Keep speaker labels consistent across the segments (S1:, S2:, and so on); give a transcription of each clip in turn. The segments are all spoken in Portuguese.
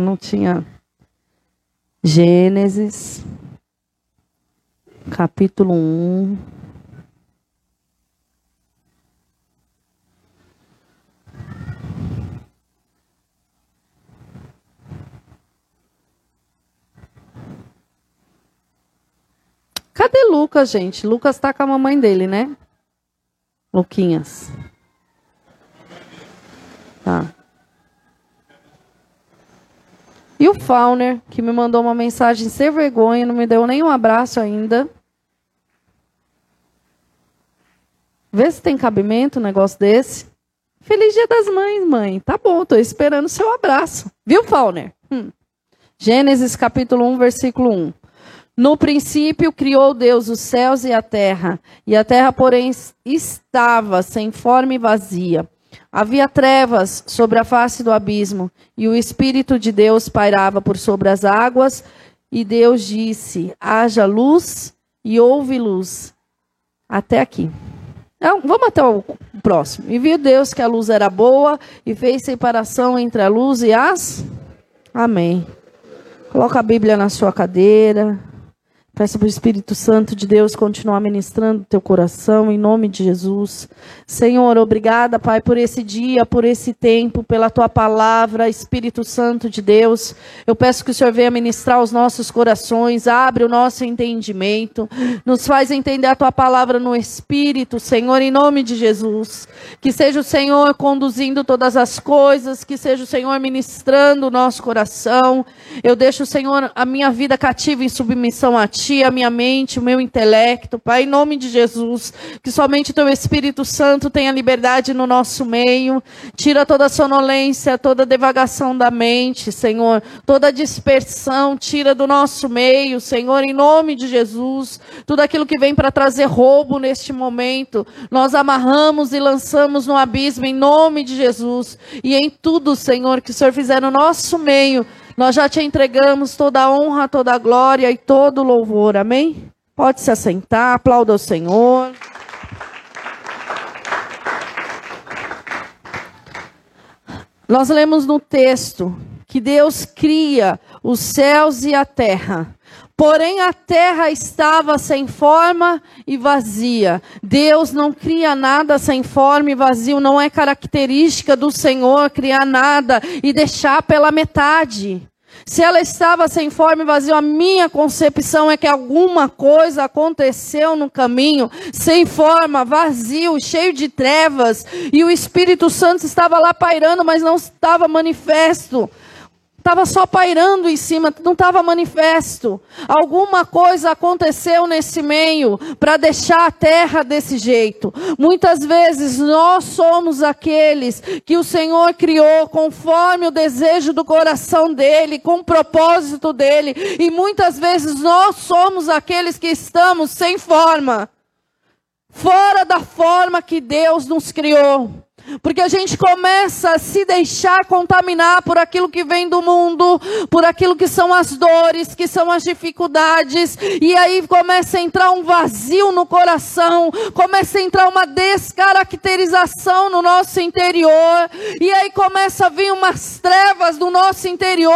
S1: não tinha Gênesis, capítulo 1. Cadê Lucas, gente? Lucas tá com a mamãe dele, né? Luquinhas. Tá. E o Fauner, que me mandou uma mensagem sem vergonha, não me deu nem um abraço ainda. Vê se tem cabimento um negócio desse. Feliz Dia das Mães, mãe. Tá bom, tô esperando o seu abraço. Viu, Fauner? Hum. Gênesis capítulo 1, versículo 1. No princípio criou Deus os céus e a terra, e a terra, porém, estava sem forma e vazia. Havia trevas sobre a face do abismo, e o Espírito de Deus pairava por sobre as águas, e Deus disse: haja luz, e houve luz. Até aqui. Então, vamos até o próximo. E viu Deus que a luz era boa, e fez separação entre a luz e as. Amém. Coloca a Bíblia na sua cadeira. Peço para o Espírito Santo de Deus continuar ministrando teu coração, em nome de Jesus. Senhor, obrigada, Pai, por esse dia, por esse tempo, pela tua palavra, Espírito Santo de Deus. Eu peço que o Senhor venha ministrar os nossos corações, abre o nosso entendimento, nos faz entender a tua palavra no Espírito, Senhor, em nome de Jesus. Que seja o Senhor conduzindo todas as coisas, que seja o Senhor ministrando o nosso coração. Eu deixo, Senhor, a minha vida cativa em submissão a ti ti, a minha mente, o meu intelecto, Pai, em nome de Jesus, que somente teu Espírito Santo tenha liberdade no nosso meio, tira toda a sonolência, toda a devagação da mente, Senhor, toda a dispersão, tira do nosso meio, Senhor, em nome de Jesus, tudo aquilo que vem para trazer roubo neste momento, nós amarramos e lançamos no abismo em nome de Jesus, e em tudo, Senhor, que o Senhor fizer no nosso meio, nós já te entregamos toda a honra, toda a glória e todo o louvor. Amém? Pode se assentar, aplauda o Senhor. Nós lemos no texto que Deus cria os céus e a terra. Porém, a terra estava sem forma e vazia. Deus não cria nada sem forma e vazio. Não é característica do Senhor criar nada e deixar pela metade. Se ela estava sem forma e vazio, a minha concepção é que alguma coisa aconteceu no caminho, sem forma, vazio, cheio de trevas, e o Espírito Santo estava lá pairando, mas não estava manifesto. Estava só pairando em cima, não estava manifesto. Alguma coisa aconteceu nesse meio para deixar a terra desse jeito. Muitas vezes nós somos aqueles que o Senhor criou conforme o desejo do coração dele, com o propósito dele. E muitas vezes nós somos aqueles que estamos sem forma, fora da forma que Deus nos criou. Porque a gente começa a se deixar contaminar por aquilo que vem do mundo, por aquilo que são as dores, que são as dificuldades, e aí começa a entrar um vazio no coração, começa a entrar uma descaracterização no nosso interior, e aí começa a vir umas trevas no nosso interior,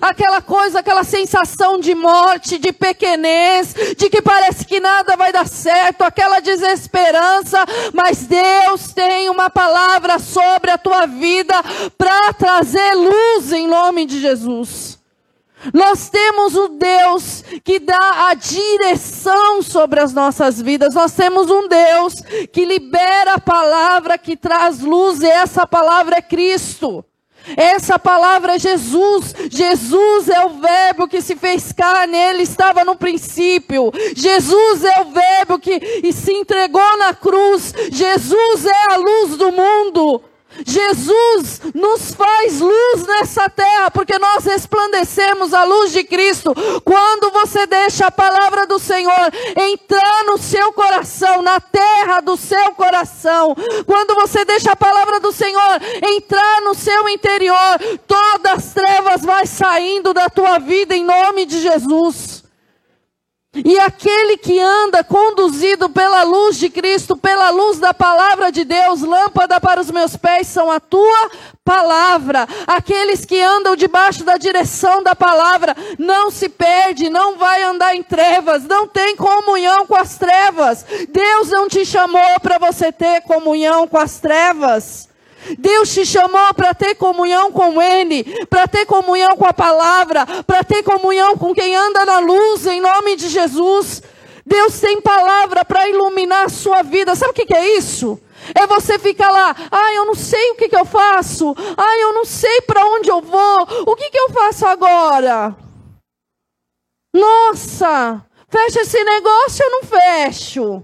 S1: aquela coisa, aquela sensação de morte, de pequenez, de que parece que nada vai dar certo, aquela desesperança, mas Deus tem uma palavra palavra sobre a tua vida para trazer luz em nome de Jesus. Nós temos o Deus que dá a direção sobre as nossas vidas. Nós temos um Deus que libera a palavra, que traz luz, e essa palavra é Cristo. Essa palavra é Jesus. Jesus é o Verbo que se fez carne, ele estava no princípio. Jesus é o Verbo que se entregou na cruz. Jesus é a luz do mundo. Jesus nos faz luz nessa terra, porque nós resplandecemos a luz de Cristo. Quando você deixa a palavra do Senhor entrar no seu coração, na terra do seu coração, quando você deixa a palavra do Senhor entrar no seu interior, todas as trevas vai saindo da tua vida em nome de Jesus. E aquele que anda conduzido pela luz de Cristo, pela luz da palavra de Deus, lâmpada para os meus pés são a tua palavra. Aqueles que andam debaixo da direção da palavra não se perde, não vai andar em trevas, não tem comunhão com as trevas. Deus não te chamou para você ter comunhão com as trevas. Deus te chamou para ter comunhão com Ele, para ter comunhão com a palavra, para ter comunhão com quem anda na luz, em nome de Jesus. Deus tem palavra para iluminar a sua vida. Sabe o que, que é isso? É você ficar lá, ah, eu não sei o que, que eu faço, ah, eu não sei para onde eu vou, o que, que eu faço agora? Nossa, fecha esse negócio, eu não fecho.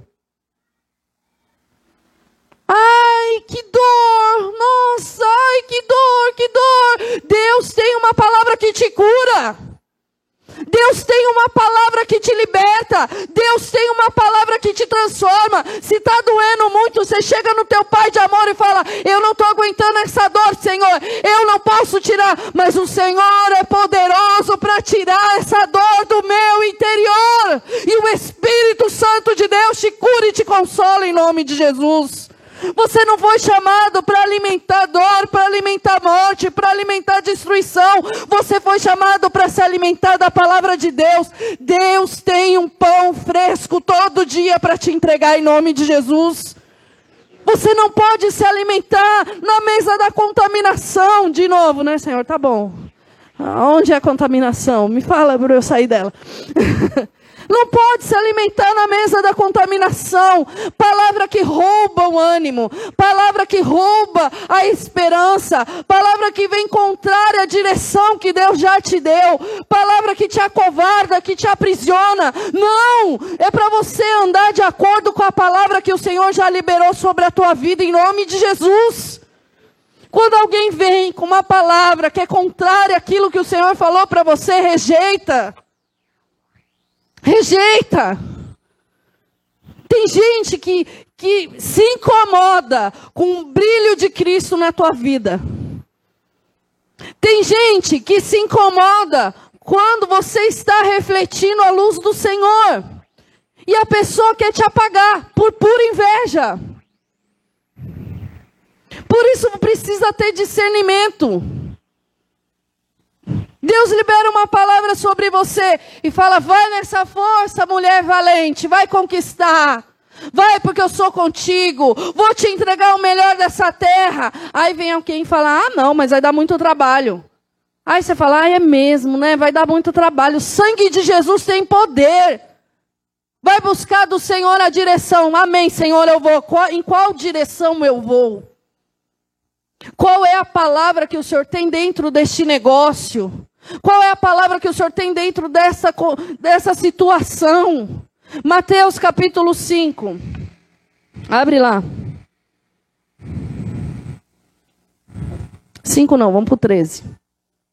S1: Ai, que dor! Nossa, ai, que dor, que dor! Deus tem uma palavra que te cura. Deus tem uma palavra que te liberta. Deus tem uma palavra que te transforma. Se está doendo muito, você chega no teu pai de amor e fala: Eu não estou aguentando essa dor, Senhor. Eu não posso tirar. Mas o Senhor é poderoso para tirar essa dor do meu interior. E o Espírito Santo de Deus te cura e te consola em nome de Jesus. Você não foi chamado para alimentar dor, para alimentar morte, para alimentar destruição. Você foi chamado para se alimentar da palavra de Deus. Deus tem um pão fresco todo dia para te entregar em nome de Jesus. Você não pode se alimentar na mesa da contaminação. De novo, né, Senhor? Tá bom. Onde é a contaminação? Me fala para eu sair dela. Não pode se alimentar na mesa da contaminação. Palavra que rouba o ânimo. Palavra que rouba a esperança. Palavra que vem contrária à direção que Deus já te deu. Palavra que te acovarda, que te aprisiona. Não! É para você andar de acordo com a palavra que o Senhor já liberou sobre a tua vida em nome de Jesus. Quando alguém vem com uma palavra que é contrária àquilo que o Senhor falou para você, rejeita. Rejeita. Tem gente que, que se incomoda com o brilho de Cristo na tua vida. Tem gente que se incomoda quando você está refletindo a luz do Senhor. E a pessoa quer te apagar por pura inveja. Por isso precisa ter discernimento. Deus libera uma palavra sobre você e fala: vai nessa força, mulher valente, vai conquistar. Vai porque eu sou contigo, vou te entregar o melhor dessa terra. Aí vem alguém e fala: ah, não, mas vai dar muito trabalho. Aí você fala: ah, é mesmo, né? Vai dar muito trabalho. O sangue de Jesus tem poder. Vai buscar do Senhor a direção. Amém, Senhor, eu vou. Em qual direção eu vou? Qual é a palavra que o Senhor tem dentro deste negócio? Qual é a palavra que o Senhor tem dentro dessa, dessa situação? Mateus capítulo 5. Abre lá. 5 não, vamos para o 13.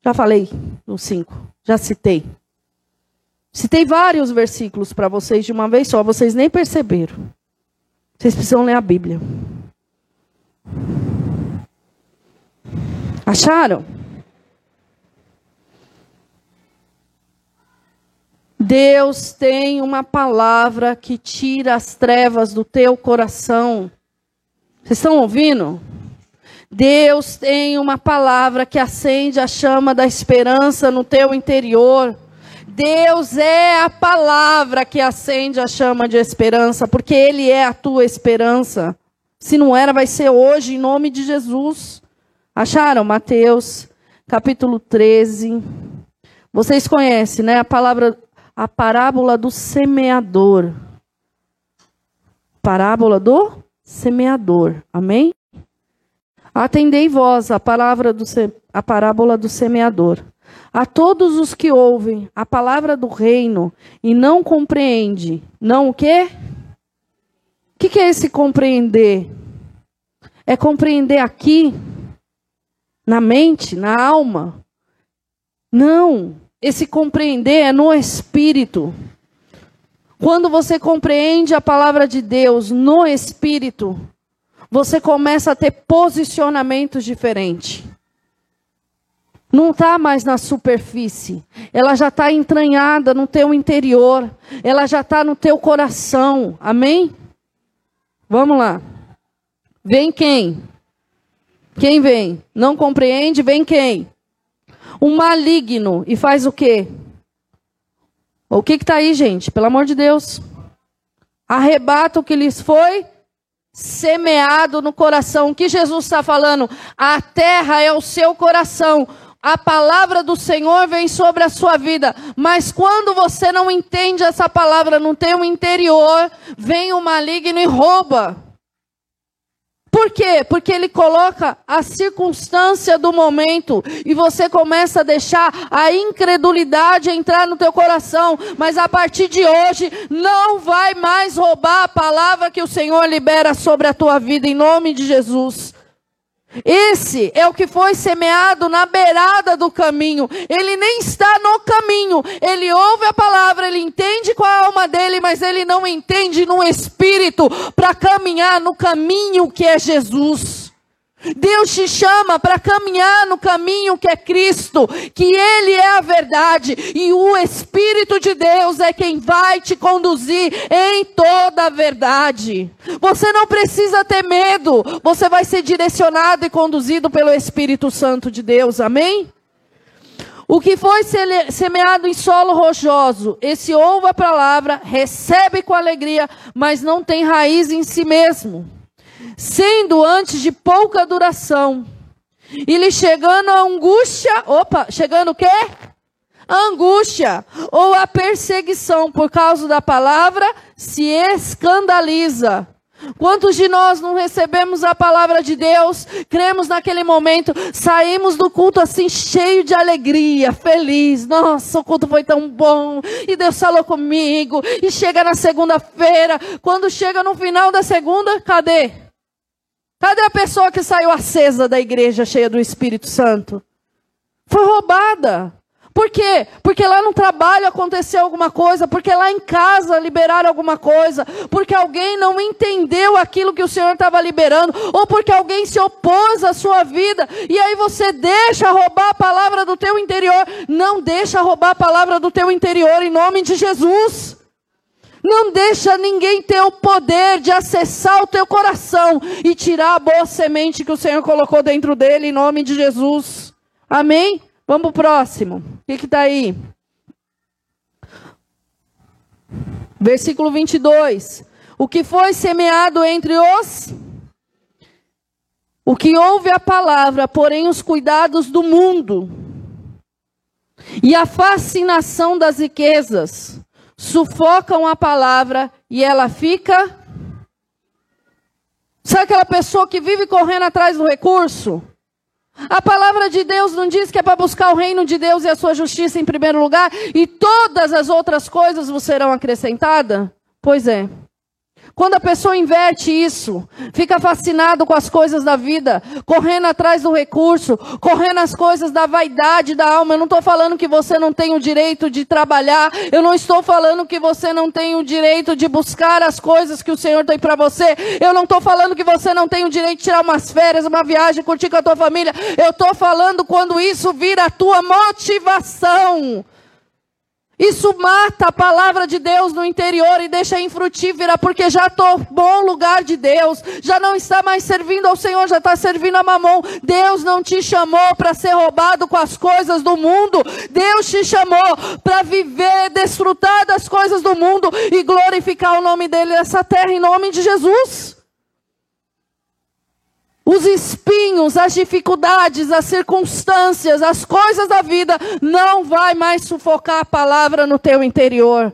S1: Já falei no 5, já citei. Citei vários versículos para vocês de uma vez só, vocês nem perceberam. Vocês precisam ler a Bíblia. Acharam? Deus tem uma palavra que tira as trevas do teu coração. Vocês estão ouvindo? Deus tem uma palavra que acende a chama da esperança no teu interior. Deus é a palavra que acende a chama de esperança, porque Ele é a tua esperança. Se não era, vai ser hoje, em nome de Jesus. Acharam? Mateus, capítulo 13. Vocês conhecem, né? A palavra a parábola do semeador. Parábola do semeador. Amém? Atendei vós a palavra do a parábola do semeador. A todos os que ouvem a palavra do reino e não compreende, não o quê? O que, que é esse compreender? É compreender aqui, na mente, na alma? Não. Esse compreender é no espírito. Quando você compreende a palavra de Deus no espírito, você começa a ter posicionamentos diferentes. Não está mais na superfície. Ela já está entranhada no teu interior. Ela já está no teu coração. Amém? Vamos lá. Vem quem? Quem vem? Não compreende? Vem quem? Um maligno. E faz o quê? O que está aí, gente? Pelo amor de Deus. Arrebata o que lhes foi semeado no coração. O que Jesus está falando? A terra é o seu coração a palavra do Senhor vem sobre a sua vida, mas quando você não entende essa palavra no teu interior, vem o maligno e rouba. Por quê? Porque ele coloca a circunstância do momento e você começa a deixar a incredulidade entrar no teu coração, mas a partir de hoje não vai mais roubar a palavra que o Senhor libera sobre a tua vida em nome de Jesus. Esse é o que foi semeado na beirada do caminho. Ele nem está no caminho. Ele ouve a palavra, ele entende com a alma dele, mas ele não entende no espírito para caminhar no caminho que é Jesus. Deus te chama para caminhar no caminho que é Cristo, que Ele é a verdade, e o Espírito de Deus é quem vai te conduzir em toda a verdade. Você não precisa ter medo, você vai ser direcionado e conduzido pelo Espírito Santo de Deus, amém? O que foi semeado em solo rochoso, esse ouve a palavra, recebe com alegria, mas não tem raiz em si mesmo sendo antes de pouca duração. E lhe chegando a angústia, opa, chegando o quê? Angústia ou a perseguição por causa da palavra se escandaliza. Quantos de nós não recebemos a palavra de Deus, cremos naquele momento, saímos do culto assim cheio de alegria, feliz. Nossa, o culto foi tão bom, e Deus falou comigo. E chega na segunda-feira, quando chega no final da segunda, cadê? Cadê a pessoa que saiu acesa da igreja cheia do Espírito Santo? Foi roubada. Por quê? Porque lá no trabalho aconteceu alguma coisa, porque lá em casa liberaram alguma coisa, porque alguém não entendeu aquilo que o Senhor estava liberando, ou porque alguém se opôs à sua vida, e aí você deixa roubar a palavra do teu interior. Não deixa roubar a palavra do teu interior em nome de Jesus. Não deixa ninguém ter o poder de acessar o teu coração e tirar a boa semente que o Senhor colocou dentro dele, em nome de Jesus. Amém? Vamos para o próximo. O que está aí? Versículo 22. O que foi semeado entre os. O que ouve a palavra, porém os cuidados do mundo e a fascinação das riquezas sufocam a palavra e ela fica. Sabe aquela pessoa que vive correndo atrás do recurso? A palavra de Deus não diz que é para buscar o reino de Deus e a sua justiça em primeiro lugar e todas as outras coisas vos serão acrescentadas? Pois é. Quando a pessoa inverte isso, fica fascinado com as coisas da vida, correndo atrás do recurso, correndo as coisas da vaidade da alma. Eu não estou falando que você não tem o direito de trabalhar, eu não estou falando que você não tem o direito de buscar as coisas que o Senhor tem para você, eu não estou falando que você não tem o direito de tirar umas férias, uma viagem, curtir com a tua família. Eu estou falando quando isso vira a tua motivação. Isso mata a palavra de Deus no interior e deixa infrutífera, porque já tomou o lugar de Deus, já não está mais servindo ao Senhor, já está servindo a mamão. Deus não te chamou para ser roubado com as coisas do mundo, Deus te chamou para viver, desfrutar das coisas do mundo e glorificar o nome dEle nessa terra, em nome de Jesus. Os espinhos, as dificuldades, as circunstâncias, as coisas da vida não vai mais sufocar a palavra no teu interior.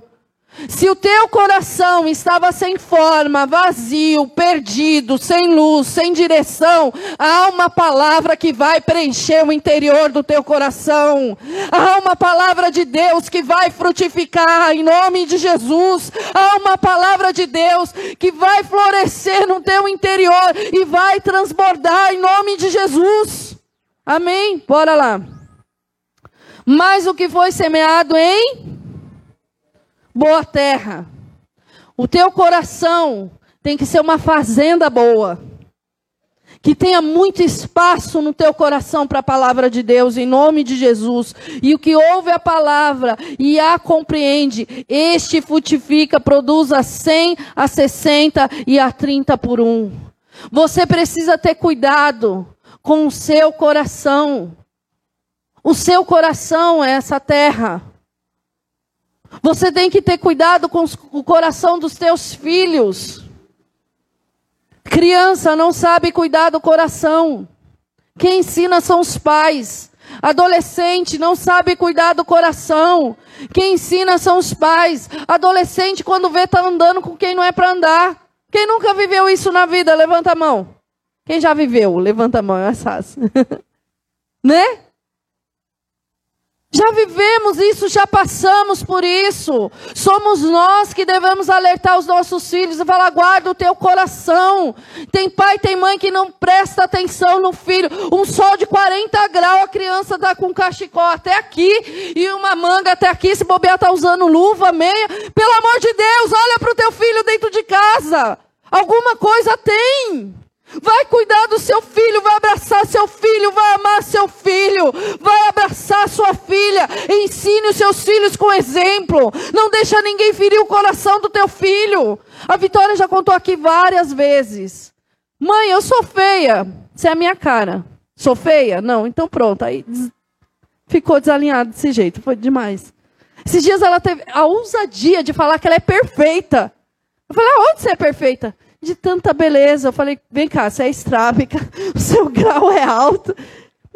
S1: Se o teu coração estava sem forma, vazio, perdido, sem luz, sem direção, há uma palavra que vai preencher o interior do teu coração. Há uma palavra de Deus que vai frutificar em nome de Jesus. Há uma palavra de Deus que vai florescer no teu interior e vai transbordar em nome de Jesus. Amém? Bora lá. Mas o que foi semeado em boa terra. O teu coração tem que ser uma fazenda boa. Que tenha muito espaço no teu coração para a palavra de Deus, em nome de Jesus. E o que ouve a palavra e a compreende, este frutifica, produz a 100, a 60 e a 30 por um. Você precisa ter cuidado com o seu coração. O seu coração é essa terra. Você tem que ter cuidado com o coração dos teus filhos. Criança não sabe cuidar do coração. Quem ensina são os pais. Adolescente não sabe cuidar do coração. Quem ensina são os pais. Adolescente, quando vê, tá andando com quem não é para andar. Quem nunca viveu isso na vida? Levanta a mão. Quem já viveu? Levanta a mão, é mais fácil. né? Já vivemos isso, já passamos por isso. Somos nós que devemos alertar os nossos filhos e falar: guarda o teu coração. Tem pai, tem mãe que não presta atenção no filho. Um sol de 40 graus, a criança está com um cachecol até aqui e uma manga até aqui. Se bobear, está usando luva, meia. Pelo amor de Deus, olha para o teu filho dentro de casa. Alguma coisa tem. Vai cuidar do seu filho, vai abraçar seu filho, vai amar seu filho, vai abraçar sua filha. Ensine os seus filhos com exemplo. Não deixa ninguém ferir o coração do teu filho. A Vitória já contou aqui várias vezes. Mãe, eu sou feia. Você é a minha cara. Sou feia? Não, então pronto. Aí ficou desalinhado desse jeito. Foi demais. Esses dias ela teve a ousadia de falar que ela é perfeita. Eu falei, aonde você é perfeita? De tanta beleza. Eu falei, vem cá, você é estrábica, o seu grau é alto.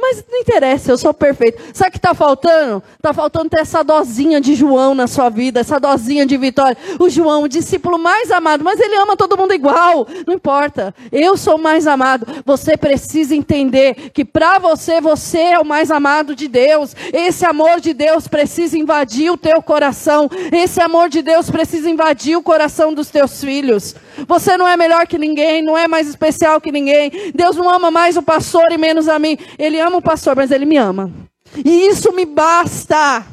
S1: Mas não interessa, eu sou perfeito. Sabe o que está faltando? Está faltando ter essa dosinha de João na sua vida, essa dosinha de vitória. O João, o discípulo mais amado, mas ele ama todo mundo igual. Não importa. Eu sou mais amado. Você precisa entender que para você, você é o mais amado de Deus. Esse amor de Deus precisa invadir o teu coração. Esse amor de Deus precisa invadir o coração dos teus filhos. Você não é melhor que ninguém, não é mais especial que ninguém. Deus não ama mais o pastor e menos a mim. Ele ama o pastor, mas ele me ama. E isso me basta.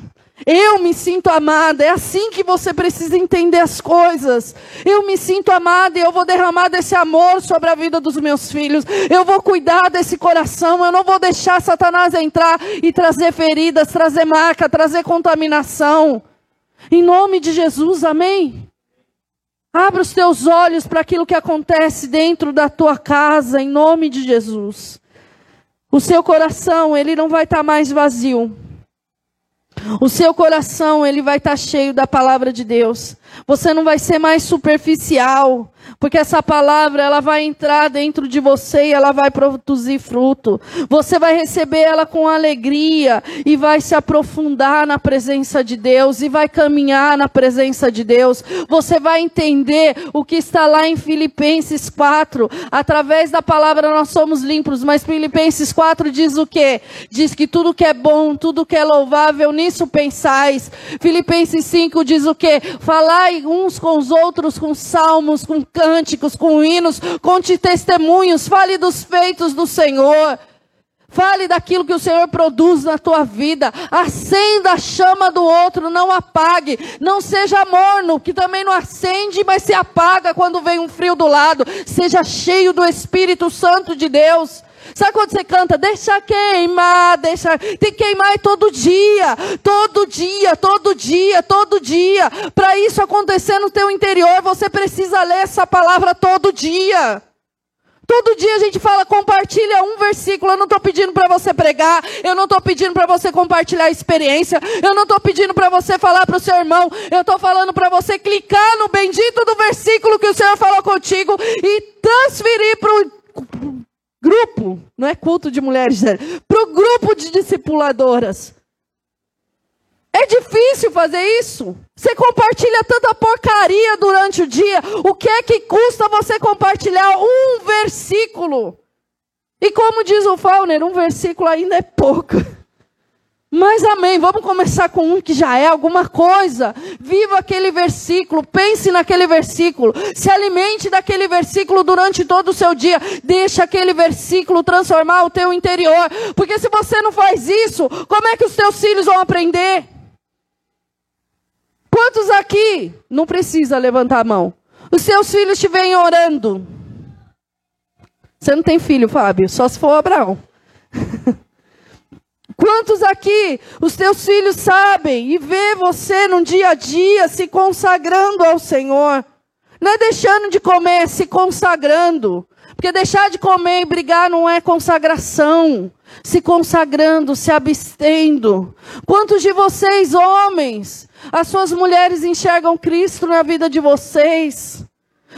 S1: Eu me sinto amada, é assim que você precisa entender as coisas. Eu me sinto amada e eu vou derramar desse amor sobre a vida dos meus filhos. Eu vou cuidar desse coração, eu não vou deixar Satanás entrar e trazer feridas, trazer marca, trazer contaminação. Em nome de Jesus, amém? Abra os teus olhos para aquilo que acontece dentro da tua casa, em nome de Jesus. O seu coração, ele não vai estar tá mais vazio. O seu coração, ele vai estar tá cheio da palavra de Deus. Você não vai ser mais superficial, porque essa palavra ela vai entrar dentro de você e ela vai produzir fruto. Você vai receber ela com alegria e vai se aprofundar na presença de Deus e vai caminhar na presença de Deus. Você vai entender o que está lá em Filipenses 4. Através da palavra nós somos limpos, mas Filipenses 4 diz o quê? Diz que tudo que é bom, tudo que é louvável, nisso pensais. Filipenses 5 diz o quê? Falar Falai uns com os outros com salmos, com cânticos, com hinos, conte testemunhos, fale dos feitos do Senhor. Fale daquilo que o Senhor produz na tua vida. Acenda a chama do outro, não apague. Não seja morno, que também não acende, mas se apaga quando vem um frio do lado. Seja cheio do Espírito Santo de Deus. Sabe quando você canta? Deixa queimar, deixa. Tem que queimar todo dia, todo dia, todo dia, todo dia. Para isso acontecer no teu interior, você precisa ler essa palavra todo dia. Todo dia a gente fala, compartilha um versículo. Eu não estou pedindo para você pregar, eu não estou pedindo para você compartilhar a experiência, eu não estou pedindo para você falar para o seu irmão, eu estou falando para você clicar no bendito do versículo que o Senhor falou contigo e transferir para o grupo, não é culto de mulheres, para o grupo de discipuladoras. É difícil fazer isso. Você compartilha tanta porcaria durante o dia. O que é que custa você compartilhar um versículo? E como diz o Fauner, um versículo ainda é pouco. Mas amém, vamos começar com um que já é alguma coisa. Viva aquele versículo, pense naquele versículo, se alimente daquele versículo durante todo o seu dia. Deixa aquele versículo transformar o teu interior. Porque se você não faz isso, como é que os teus filhos vão aprender? Quantos aqui não precisa levantar a mão? Os seus filhos te vêm orando. Você não tem filho, Fábio, só se for Abraão. Quantos aqui os teus filhos sabem e vê você no dia a dia se consagrando ao Senhor? Não é deixando de comer, é se consagrando. Porque deixar de comer e brigar não é consagração. Se consagrando, se abstendo. Quantos de vocês, homens, as suas mulheres enxergam Cristo na vida de vocês?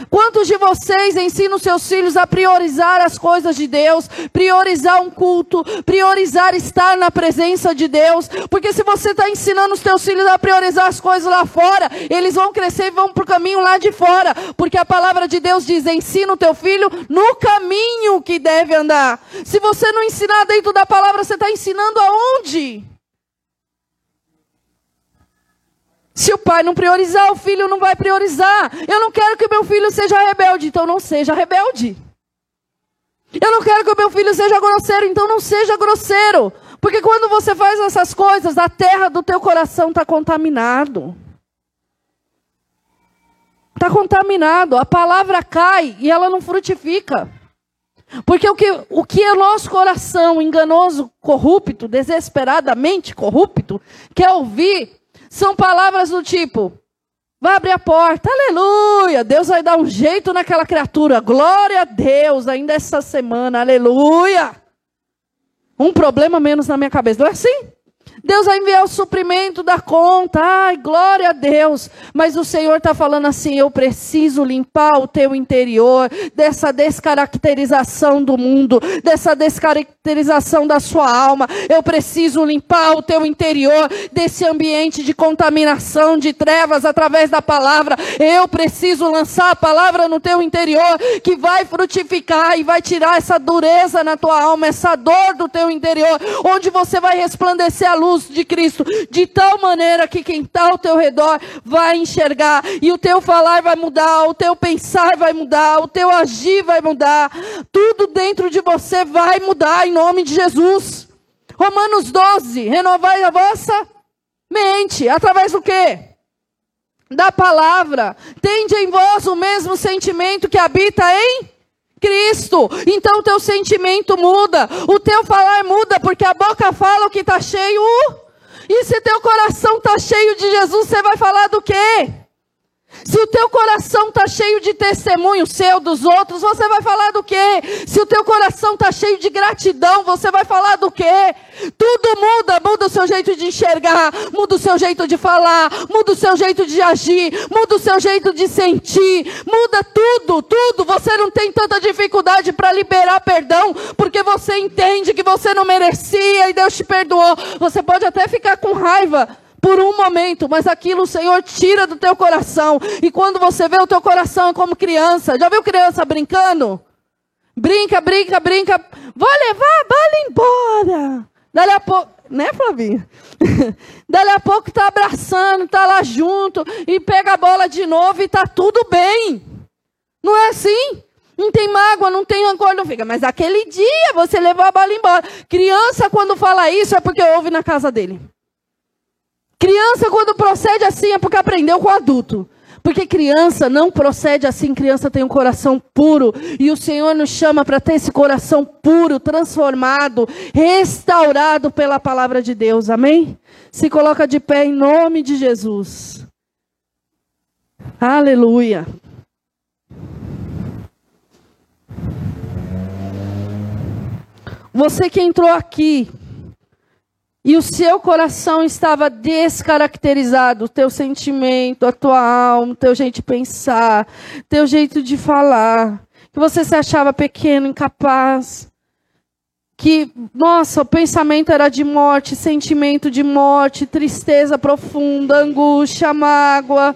S1: Quantos de vocês ensinam seus filhos a priorizar as coisas de Deus, priorizar um culto, priorizar estar na presença de Deus? Porque se você está ensinando os seus filhos a priorizar as coisas lá fora, eles vão crescer e vão para o caminho lá de fora. Porque a palavra de Deus diz: ensina o teu filho no caminho que deve andar. Se você não ensinar dentro da palavra, você está ensinando aonde? Se o pai não priorizar, o filho não vai priorizar. Eu não quero que meu filho seja rebelde, então não seja rebelde. Eu não quero que meu filho seja grosseiro, então não seja grosseiro. Porque quando você faz essas coisas, a terra do teu coração está contaminado. Está contaminado. A palavra cai e ela não frutifica. Porque o que, o que é nosso coração enganoso, corrupto, desesperadamente corrupto, quer ouvir são palavras do tipo: vai abrir a porta, aleluia, Deus vai dar um jeito naquela criatura, glória a Deus, ainda essa semana, aleluia. Um problema menos na minha cabeça, não é assim? Deus vai enviar o suprimento da conta. Ai, glória a Deus. Mas o Senhor está falando assim: eu preciso limpar o teu interior dessa descaracterização do mundo, dessa descaracterização da sua alma. Eu preciso limpar o teu interior desse ambiente de contaminação, de trevas através da palavra. Eu preciso lançar a palavra no teu interior que vai frutificar e vai tirar essa dureza na tua alma, essa dor do teu interior, onde você vai resplandecer a luz luz de Cristo, de tal maneira que quem está ao teu redor vai enxergar, e o teu falar vai mudar, o teu pensar vai mudar, o teu agir vai mudar, tudo dentro de você vai mudar em nome de Jesus. Romanos 12, renovai a vossa mente, através do quê? Da palavra, tende em vós o mesmo sentimento que habita em Cristo. Então o teu sentimento muda, o teu falar muda, porque a boca fala o que está cheio. E se teu coração está cheio de Jesus, você vai falar do quê? Se o teu coração está cheio de testemunho seu dos outros, você vai falar do quê? Se o teu coração está cheio de gratidão, você vai falar do quê? Tudo muda, muda o seu jeito de enxergar, muda o seu jeito de falar, muda o seu jeito de agir, muda o seu jeito de sentir, muda tudo, tudo. Você não tem tanta dificuldade para liberar perdão, porque você entende que você não merecia e Deus te perdoou. Você pode até ficar com raiva, por um momento, mas aquilo o Senhor tira do teu coração. E quando você vê o teu coração é como criança, já viu criança brincando? Brinca, brinca, brinca. Vou levar a bola embora. Dali a pouco, né, Flavinha? Dali a pouco tá abraçando, tá lá junto e pega a bola de novo e tá tudo bem. Não é assim? Não tem mágoa, não tem rancor, não fica. Mas aquele dia você levou a bola embora. Criança, quando fala isso, é porque ouve na casa dele. Criança, quando procede assim, é porque aprendeu com adulto. Porque criança não procede assim, criança tem um coração puro. E o Senhor nos chama para ter esse coração puro, transformado, restaurado pela palavra de Deus. Amém? Se coloca de pé em nome de Jesus. Aleluia. Você que entrou aqui e o seu coração estava descaracterizado, o teu sentimento, a tua alma, o teu jeito de pensar, teu jeito de falar, que você se achava pequeno, incapaz, que, nossa, o pensamento era de morte, sentimento de morte, tristeza profunda, angústia, mágoa,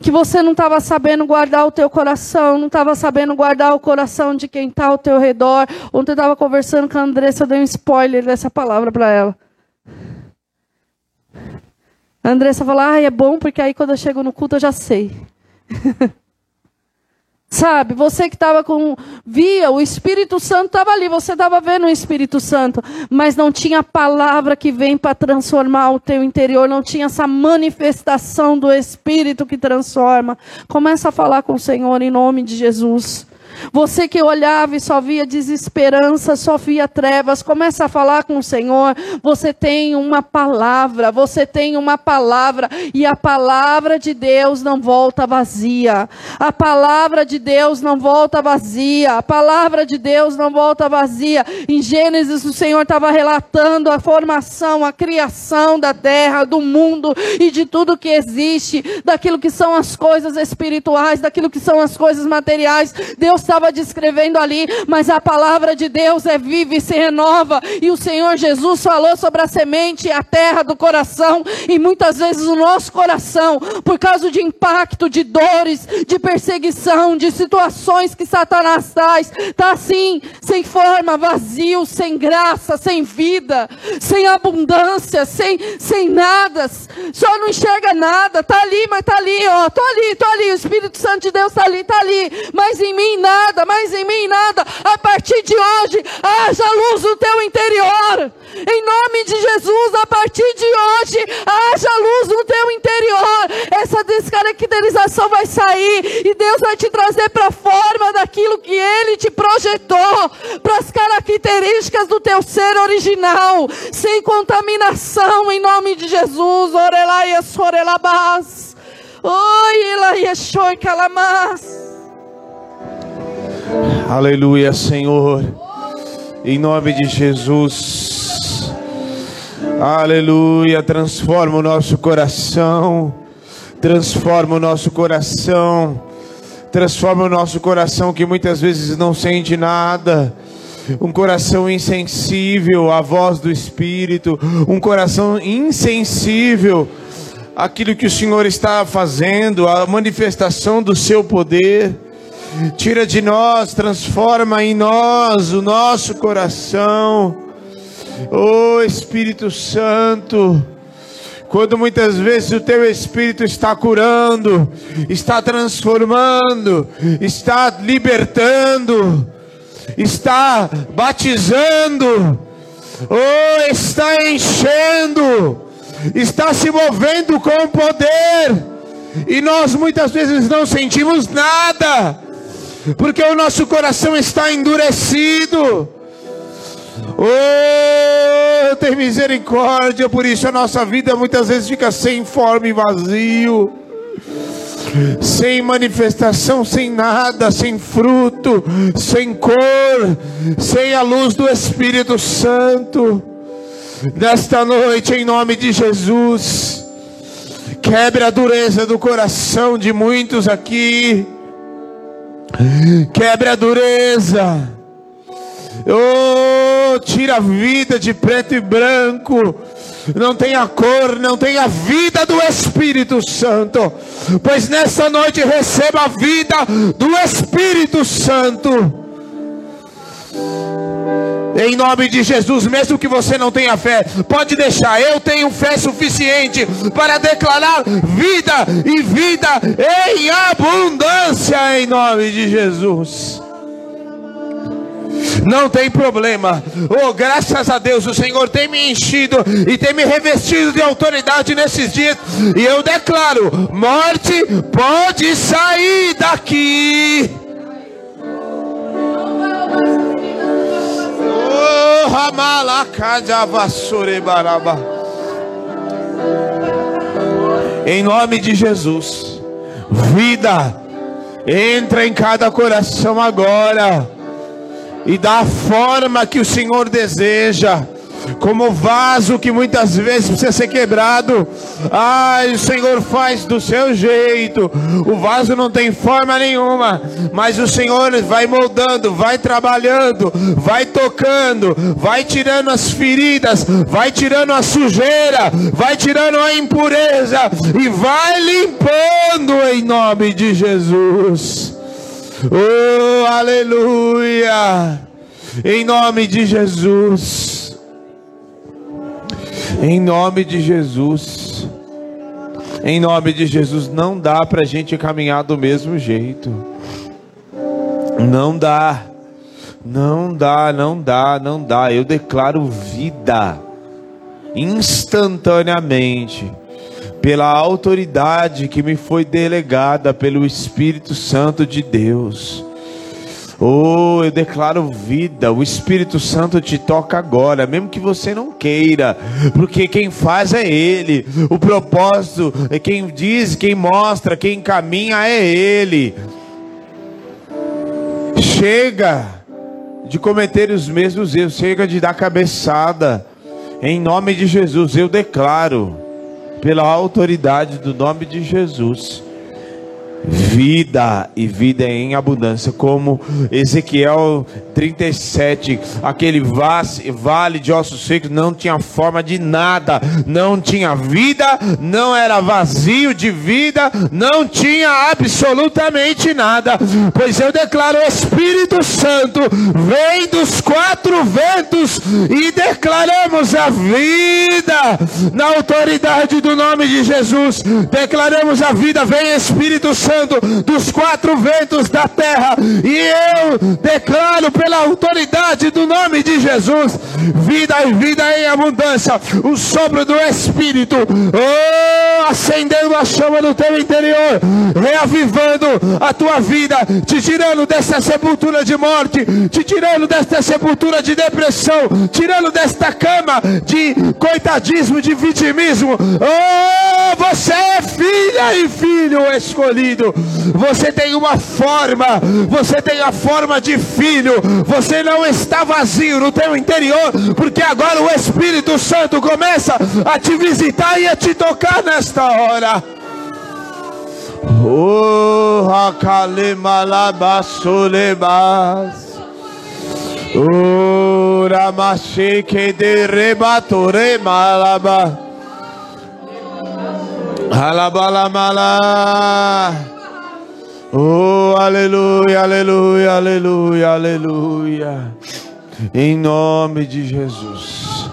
S1: que você não estava sabendo guardar o teu coração, não estava sabendo guardar o coração de quem está ao teu redor. Ontem eu estava conversando com a Andressa, eu dei um spoiler dessa palavra para ela. A Andressa falou, ah, é bom porque aí quando eu chego no culto eu já sei. Sabe, você que estava com. Via, o Espírito Santo estava ali, você estava vendo o Espírito Santo, mas não tinha palavra que vem para transformar o teu interior, não tinha essa manifestação do Espírito que transforma. Começa a falar com o Senhor em nome de Jesus. Você que olhava e só via desesperança, só via trevas, começa a falar com o Senhor. Você tem uma palavra, você tem uma palavra, e a palavra de Deus não volta vazia. A palavra de Deus não volta vazia. A palavra de Deus não volta vazia. Em Gênesis, o Senhor estava relatando a formação, a criação da terra, do mundo e de tudo que existe, daquilo que são as coisas espirituais, daquilo que são as coisas materiais. Deus estava descrevendo ali, mas a palavra de Deus é viva e se renova. E o Senhor Jesus falou sobre a semente e a terra do coração, e muitas vezes o nosso coração, por causa de impacto, de dores, de perseguição, de situações que Satanás traz, está assim, sem forma, vazio, sem graça, sem vida, sem abundância, sem, sem nada, só não enxerga nada, está ali, mas está ali, ó, tô ali, tô ali, o Espírito Santo de Deus está ali, está ali, mas em mim nada nada, mais em mim nada. A partir de hoje, haja luz no teu interior. Em nome de Jesus, a partir de hoje, haja luz no teu interior. Essa descaracterização vai sair e Deus vai te trazer para a forma daquilo que Ele te projetou, para as características do teu ser original, sem contaminação, em nome de Jesus. Orelai, sorelabás. Oi, Elaia, shoi, calamás.
S2: Aleluia, Senhor. Em nome de Jesus. Aleluia. Transforma o nosso coração. Transforma o nosso coração. Transforma o nosso coração que muitas vezes não sente nada. Um coração insensível à voz do Espírito. Um coração insensível àquilo que o Senhor está fazendo, à manifestação do seu poder. Tira de nós, transforma em nós o nosso coração. Oh Espírito Santo, quando muitas vezes o teu Espírito está curando, está transformando, está libertando, está batizando, oh, está enchendo, está se movendo com poder, e nós muitas vezes não sentimos nada porque o nosso coração está endurecido. Oh, tem misericórdia, por isso a nossa vida muitas vezes fica sem forma e vazio, sem manifestação, sem nada, sem fruto, sem cor, sem a luz do Espírito Santo. Nesta noite, em nome de Jesus, quebre a dureza do coração de muitos aqui. Quebre a dureza. Oh, tira a vida de preto e branco. Não tem a cor, não tem a vida do Espírito Santo. Pois nessa noite receba a vida do Espírito Santo. Em nome de Jesus, mesmo que você não tenha fé, pode deixar. Eu tenho fé suficiente para declarar vida e vida em abundância em nome de Jesus. Não tem problema. Oh, graças a Deus, o Senhor tem me enchido e tem me revestido de autoridade nesses dias. E eu declaro: morte pode sair daqui. Em nome de Jesus, vida, entra em cada coração agora e dá a forma que o Senhor deseja como vaso que muitas vezes precisa ser quebrado. Ai, o Senhor faz do seu jeito. O vaso não tem forma nenhuma, mas o Senhor vai moldando, vai trabalhando, vai tocando, vai tirando as feridas, vai tirando a sujeira, vai tirando a impureza e vai limpando em nome de Jesus. Oh, aleluia! Em nome de Jesus. Em nome de Jesus. Em nome de Jesus, não dá para a gente caminhar do mesmo jeito. Não dá. Não dá, não dá, não dá. Eu declaro vida instantaneamente pela autoridade que me foi delegada pelo Espírito Santo de Deus. Oh, eu declaro vida. O Espírito Santo te toca agora, mesmo que você não queira, porque quem faz é Ele. O propósito é quem diz, quem mostra, quem caminha é Ele. Chega de cometer os mesmos erros, chega de dar cabeçada. Em nome de Jesus, eu declaro, pela autoridade do nome de Jesus vida e vida em abundância, como Ezequiel 37, aquele vale de ossos secos não tinha forma de nada, não tinha vida, não era vazio de vida, não tinha absolutamente nada, pois eu declaro Espírito Santo vem dos quatro ventos e declaramos a vida na autoridade do nome de Jesus, declaramos a vida, vem Espírito Santo Santo dos quatro ventos da terra. E eu declaro pela autoridade do nome de Jesus, vida e vida em abundância, o sopro do Espírito, oh, acendendo a chama no teu interior, reavivando a tua vida, te tirando dessa sepultura de morte, te tirando desta sepultura de depressão, tirando desta cama de coitadismo, de vitimismo. Oh, você é filha e filho escolhido filho, você tem uma forma, você tem a forma de filho, você não está vazio no teu interior, porque agora o Espírito Santo começa a te visitar e a te tocar nesta hora. Oh. Oh, Ramasheke de rebatore malaba. Oh, aleluia, aleluia, aleluia, aleluia. Em nome de Jesus.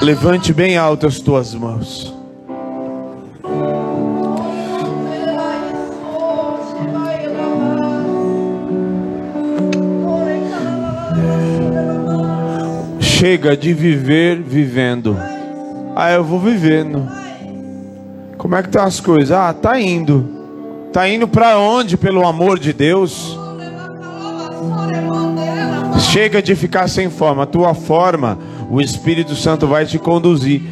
S2: Levante bem alto as tuas mãos. Chega de viver vivendo. Ah, eu vou vivendo. Como é que estão as coisas? Ah, tá indo. Tá indo para onde, pelo amor de Deus? Chega de ficar sem forma. A tua forma, o Espírito Santo vai te conduzir.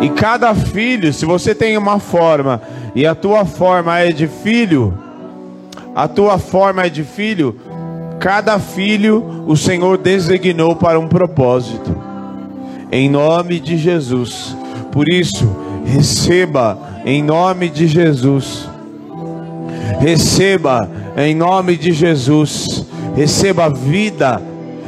S2: E cada filho, se você tem uma forma e a tua forma é de filho, a tua forma é de filho, cada filho o Senhor designou para um propósito em nome de Jesus. Por isso, receba em nome de Jesus. Receba em nome de Jesus. Receba vida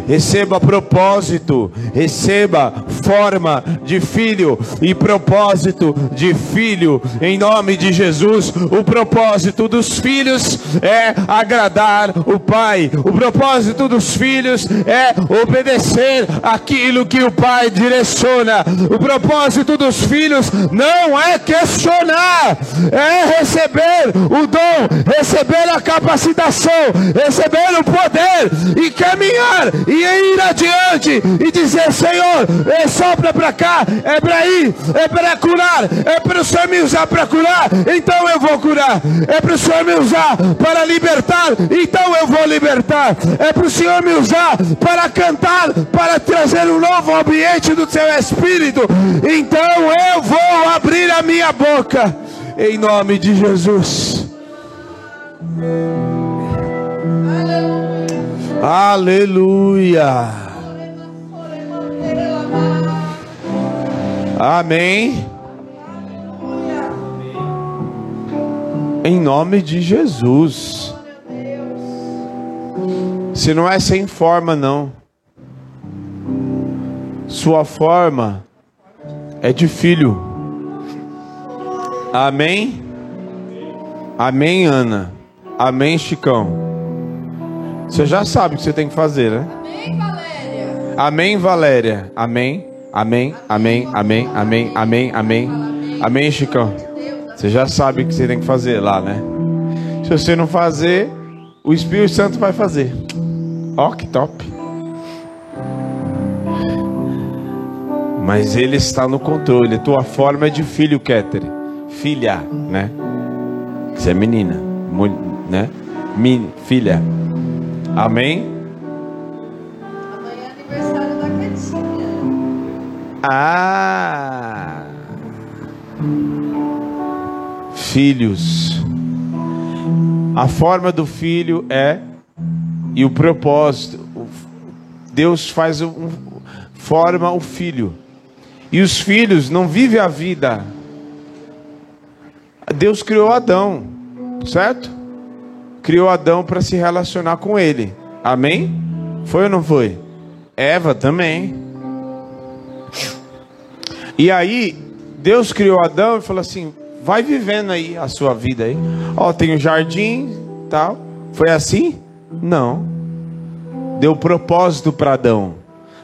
S2: receba propósito, receba forma de filho e propósito de filho, em nome de Jesus. O propósito dos filhos é agradar o Pai, o propósito dos filhos é obedecer aquilo que o Pai direciona, o propósito dos filhos não é questionar, é receber o dom, receber a capacitação, receber o poder e caminhar e ir adiante e dizer: Senhor, é sopra para cá, é para ir, é para curar, é para o Senhor me usar para curar, então eu vou curar, é para o Senhor me usar para libertar, então eu vou libertar, é para o Senhor me usar para cantar, para trazer um novo ambiente do seu espírito, então eu vou abrir a minha boca, em nome de Jesus. Aleluia. Amém. Em nome de Jesus. Se não é sem forma, não. Sua forma é de filho. Amém? Amém, Ana. Amém, Chicão. Você já sabe o que você tem que fazer, né? Amém, Valéria. Amém, Valéria. Amém. Amém. Amém. Amém. Amém. Amém. Amém. Amém, Chicão. Você já sabe o que você tem que fazer lá, né? Se você não fazer, o Espírito Santo vai fazer. Ó, oh, que top. Mas ele está no controle. Tua forma é de filho, Keter. Filha, né? Você é menina, né? Min, filha. Amém? Ah! Filhos. A forma do filho é e o propósito. Deus faz um, forma o filho. E os filhos não vivem a vida. Deus criou Adão, certo? Criou Adão para se relacionar com ele. Amém? Foi ou não foi? Eva também. E aí, Deus criou Adão e falou assim: vai vivendo aí a sua vida aí. Ó, tem o um jardim, tal. Foi assim? Não. Deu propósito para Adão.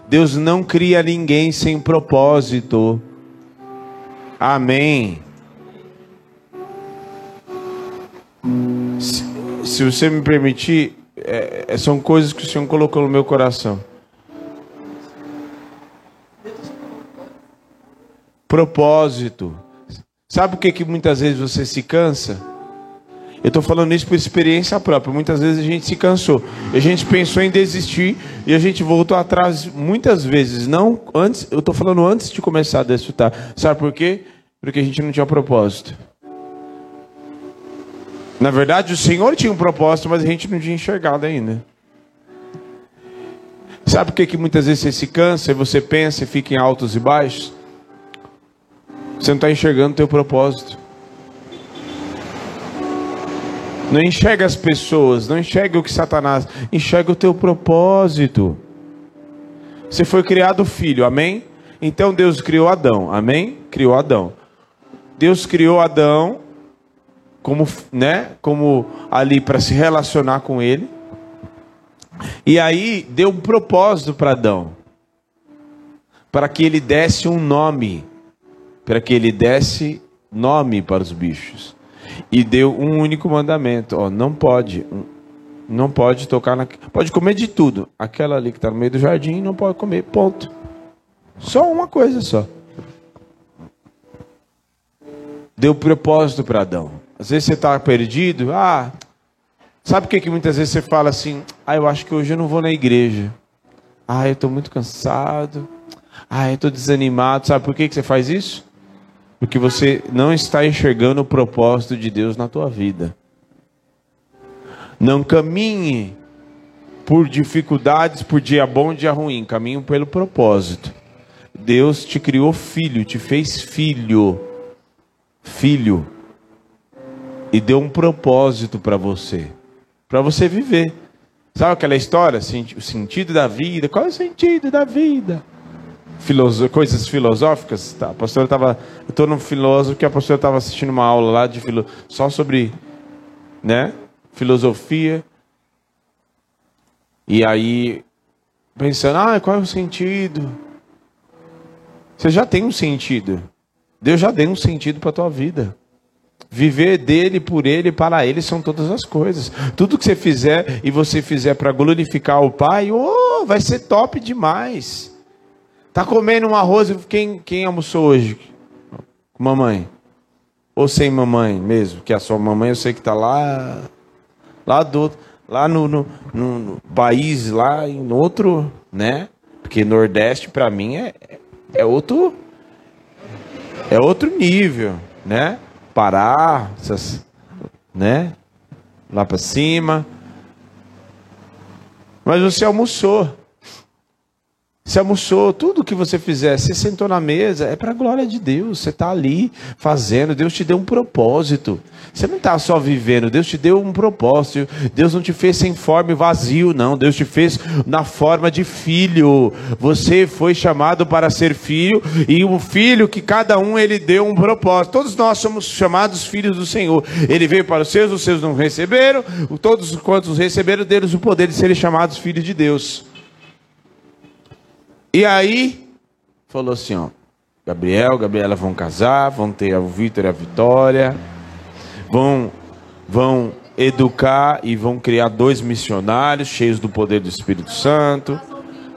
S2: Deus não cria ninguém sem propósito. Amém. Se, se você me permitir, é, é, são coisas que o Senhor colocou no meu coração. Propósito. Sabe o que, que muitas vezes você se cansa? Eu estou falando isso por experiência própria. Muitas vezes a gente se cansou. A gente pensou em desistir e a gente voltou atrás muitas vezes. Não antes, eu estou falando antes de começar a desfrutar. Sabe por quê? Porque a gente não tinha propósito. Na verdade, o Senhor tinha um propósito, mas a gente não tinha enxergado ainda. Sabe por que, que muitas vezes você se cansa e você pensa e fica em altos e baixos? Você não está enxergando o teu propósito. Não enxerga as pessoas, não enxerga o que Satanás, enxerga o teu propósito. Você foi criado filho, amém? Então Deus criou Adão, amém? Criou Adão. Deus criou Adão como, né, como ali para se relacionar com ele. E aí deu um propósito para Adão. Para que ele desse um nome, para que ele desse nome para os bichos e deu um único mandamento: ó, não pode, não pode tocar na, pode comer de tudo. Aquela ali que está no meio do jardim não pode comer, ponto. Só uma coisa só. Deu propósito para Adão. Às vezes você está perdido, ah, sabe o que, que muitas vezes você fala assim? Ah, eu acho que hoje eu não vou na igreja. Ah, eu estou muito cansado. Ah, eu estou desanimado. Sabe por que, que você faz isso? Porque você não está enxergando o propósito de Deus na tua vida. Não caminhe por dificuldades, por dia bom, dia ruim. Caminhe pelo propósito. Deus te criou filho, te fez filho. Filho. E deu um propósito para você. Para você viver. Sabe aquela história? O sentido da vida. Qual é o sentido da vida? Filoso, coisas filosóficas. Tá, a pastora estava. Eu estou no filósofo que a pastora estava assistindo uma aula lá de filo, só sobre né, filosofia. E aí, pensando, ah, qual é o sentido? Você já tem um sentido. Deus já deu um sentido para a tua vida. Viver dele, por ele, para ele são todas as coisas. Tudo que você fizer e você fizer para glorificar o Pai, oh, vai ser top demais. Tá comendo um arroz, quem, quem almoçou hoje? Mamãe. Ou sem mamãe mesmo, que a sua mamãe eu sei que tá lá, lá do lá no, no, no, no país, lá em outro, né? Porque Nordeste para mim é, é outro é outro nível, né? Pará, essas, né? Lá para cima. Mas você almoçou. Você almoçou, tudo que você fizer, você sentou na mesa, é para a glória de Deus. Você está ali fazendo, Deus te deu um propósito. Você não está só vivendo, Deus te deu um propósito. Deus não te fez sem forma e vazio, não. Deus te fez na forma de filho. Você foi chamado para ser filho, e um filho que cada um ele deu um propósito. Todos nós somos chamados filhos do Senhor. Ele veio para os seus, os seus não receberam. Todos quantos receberam, deles o poder de serem chamados filhos de Deus. E aí, falou assim: ó, Gabriel, Gabriela vão casar, vão ter o Vitor e a Vitória, vão, vão educar e vão criar dois missionários cheios do poder do Espírito Santo.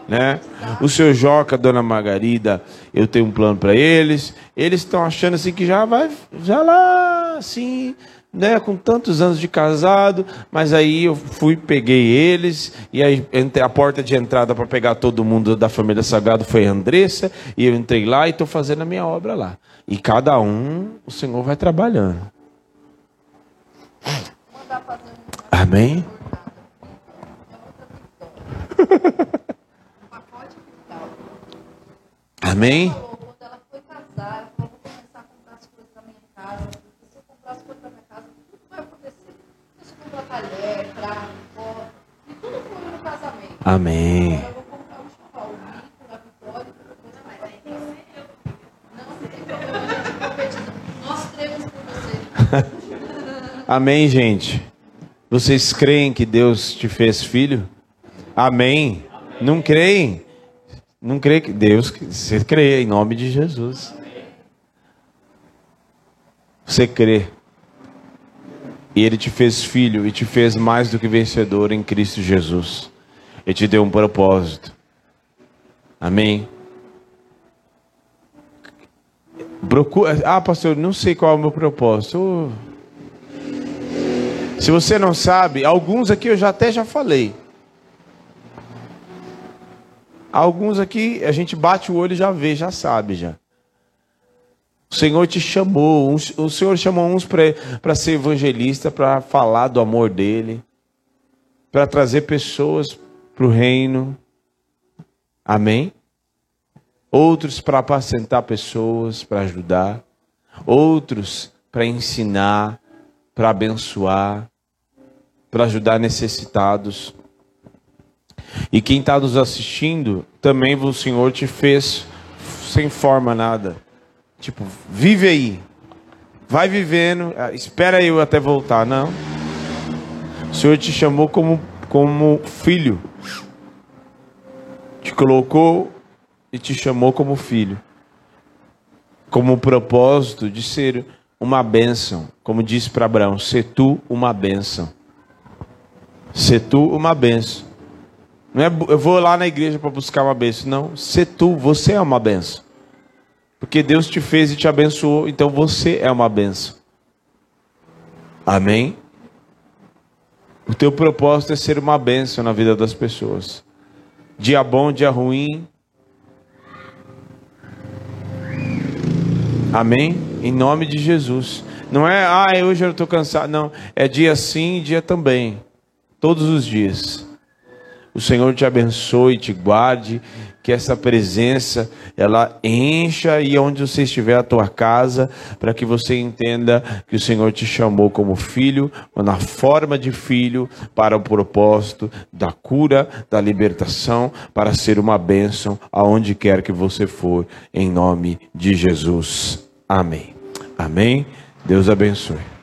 S2: Né? O seu Joca, a dona Margarida, eu tenho um plano para eles. Eles estão achando assim que já vai, já lá, assim, né, com tantos anos de casado, mas aí eu fui, peguei eles, e aí a porta de entrada para pegar todo mundo da família Sagrado foi a Andressa, e eu entrei lá e estou fazendo a minha obra lá. E cada um, o Senhor vai trabalhando. Amém? Amém? Amém. Amém, gente. Vocês creem que Deus te fez filho? Amém. Não creem? Não crê que Deus, você crê em nome de Jesus. Você crê. E ele te fez filho e te fez mais do que vencedor em Cristo Jesus. Ele te deu um propósito. Amém. Procura, ah, pastor, não sei qual é o meu propósito. Se você não sabe, alguns aqui eu já até já falei. Alguns aqui a gente bate o olho e já vê, já sabe já. O Senhor te chamou, o Senhor chamou uns para ser evangelista, para falar do amor dele, para trazer pessoas para o reino. Amém? Outros para apacentar pessoas, para ajudar. Outros para ensinar, para abençoar, para ajudar necessitados. E quem está nos assistindo, também o Senhor te fez sem forma nada. Tipo, vive aí. Vai vivendo, ah, espera eu até voltar. Não. O Senhor te chamou como, como filho te colocou e te chamou como filho, como propósito de ser uma bênção, como disse para Abraão: se tu uma bênção, se tu uma bênção. Não é eu vou lá na igreja para buscar uma bênção, não. Se tu, você é uma bênção. Porque Deus te fez e te abençoou, então você é uma bênção. Amém? O teu propósito é ser uma bênção na vida das pessoas dia bom, dia ruim. Amém? Em nome de Jesus. Não é, ah, hoje eu estou cansado. Não, é dia sim, dia também. Todos os dias. O Senhor te abençoe, te guarde, que essa presença ela encha e onde você estiver a tua casa, para que você entenda que o Senhor te chamou como filho, na forma de filho, para o propósito da cura, da libertação, para ser uma bênção aonde quer que você for, em nome de Jesus. Amém. Amém. Deus abençoe.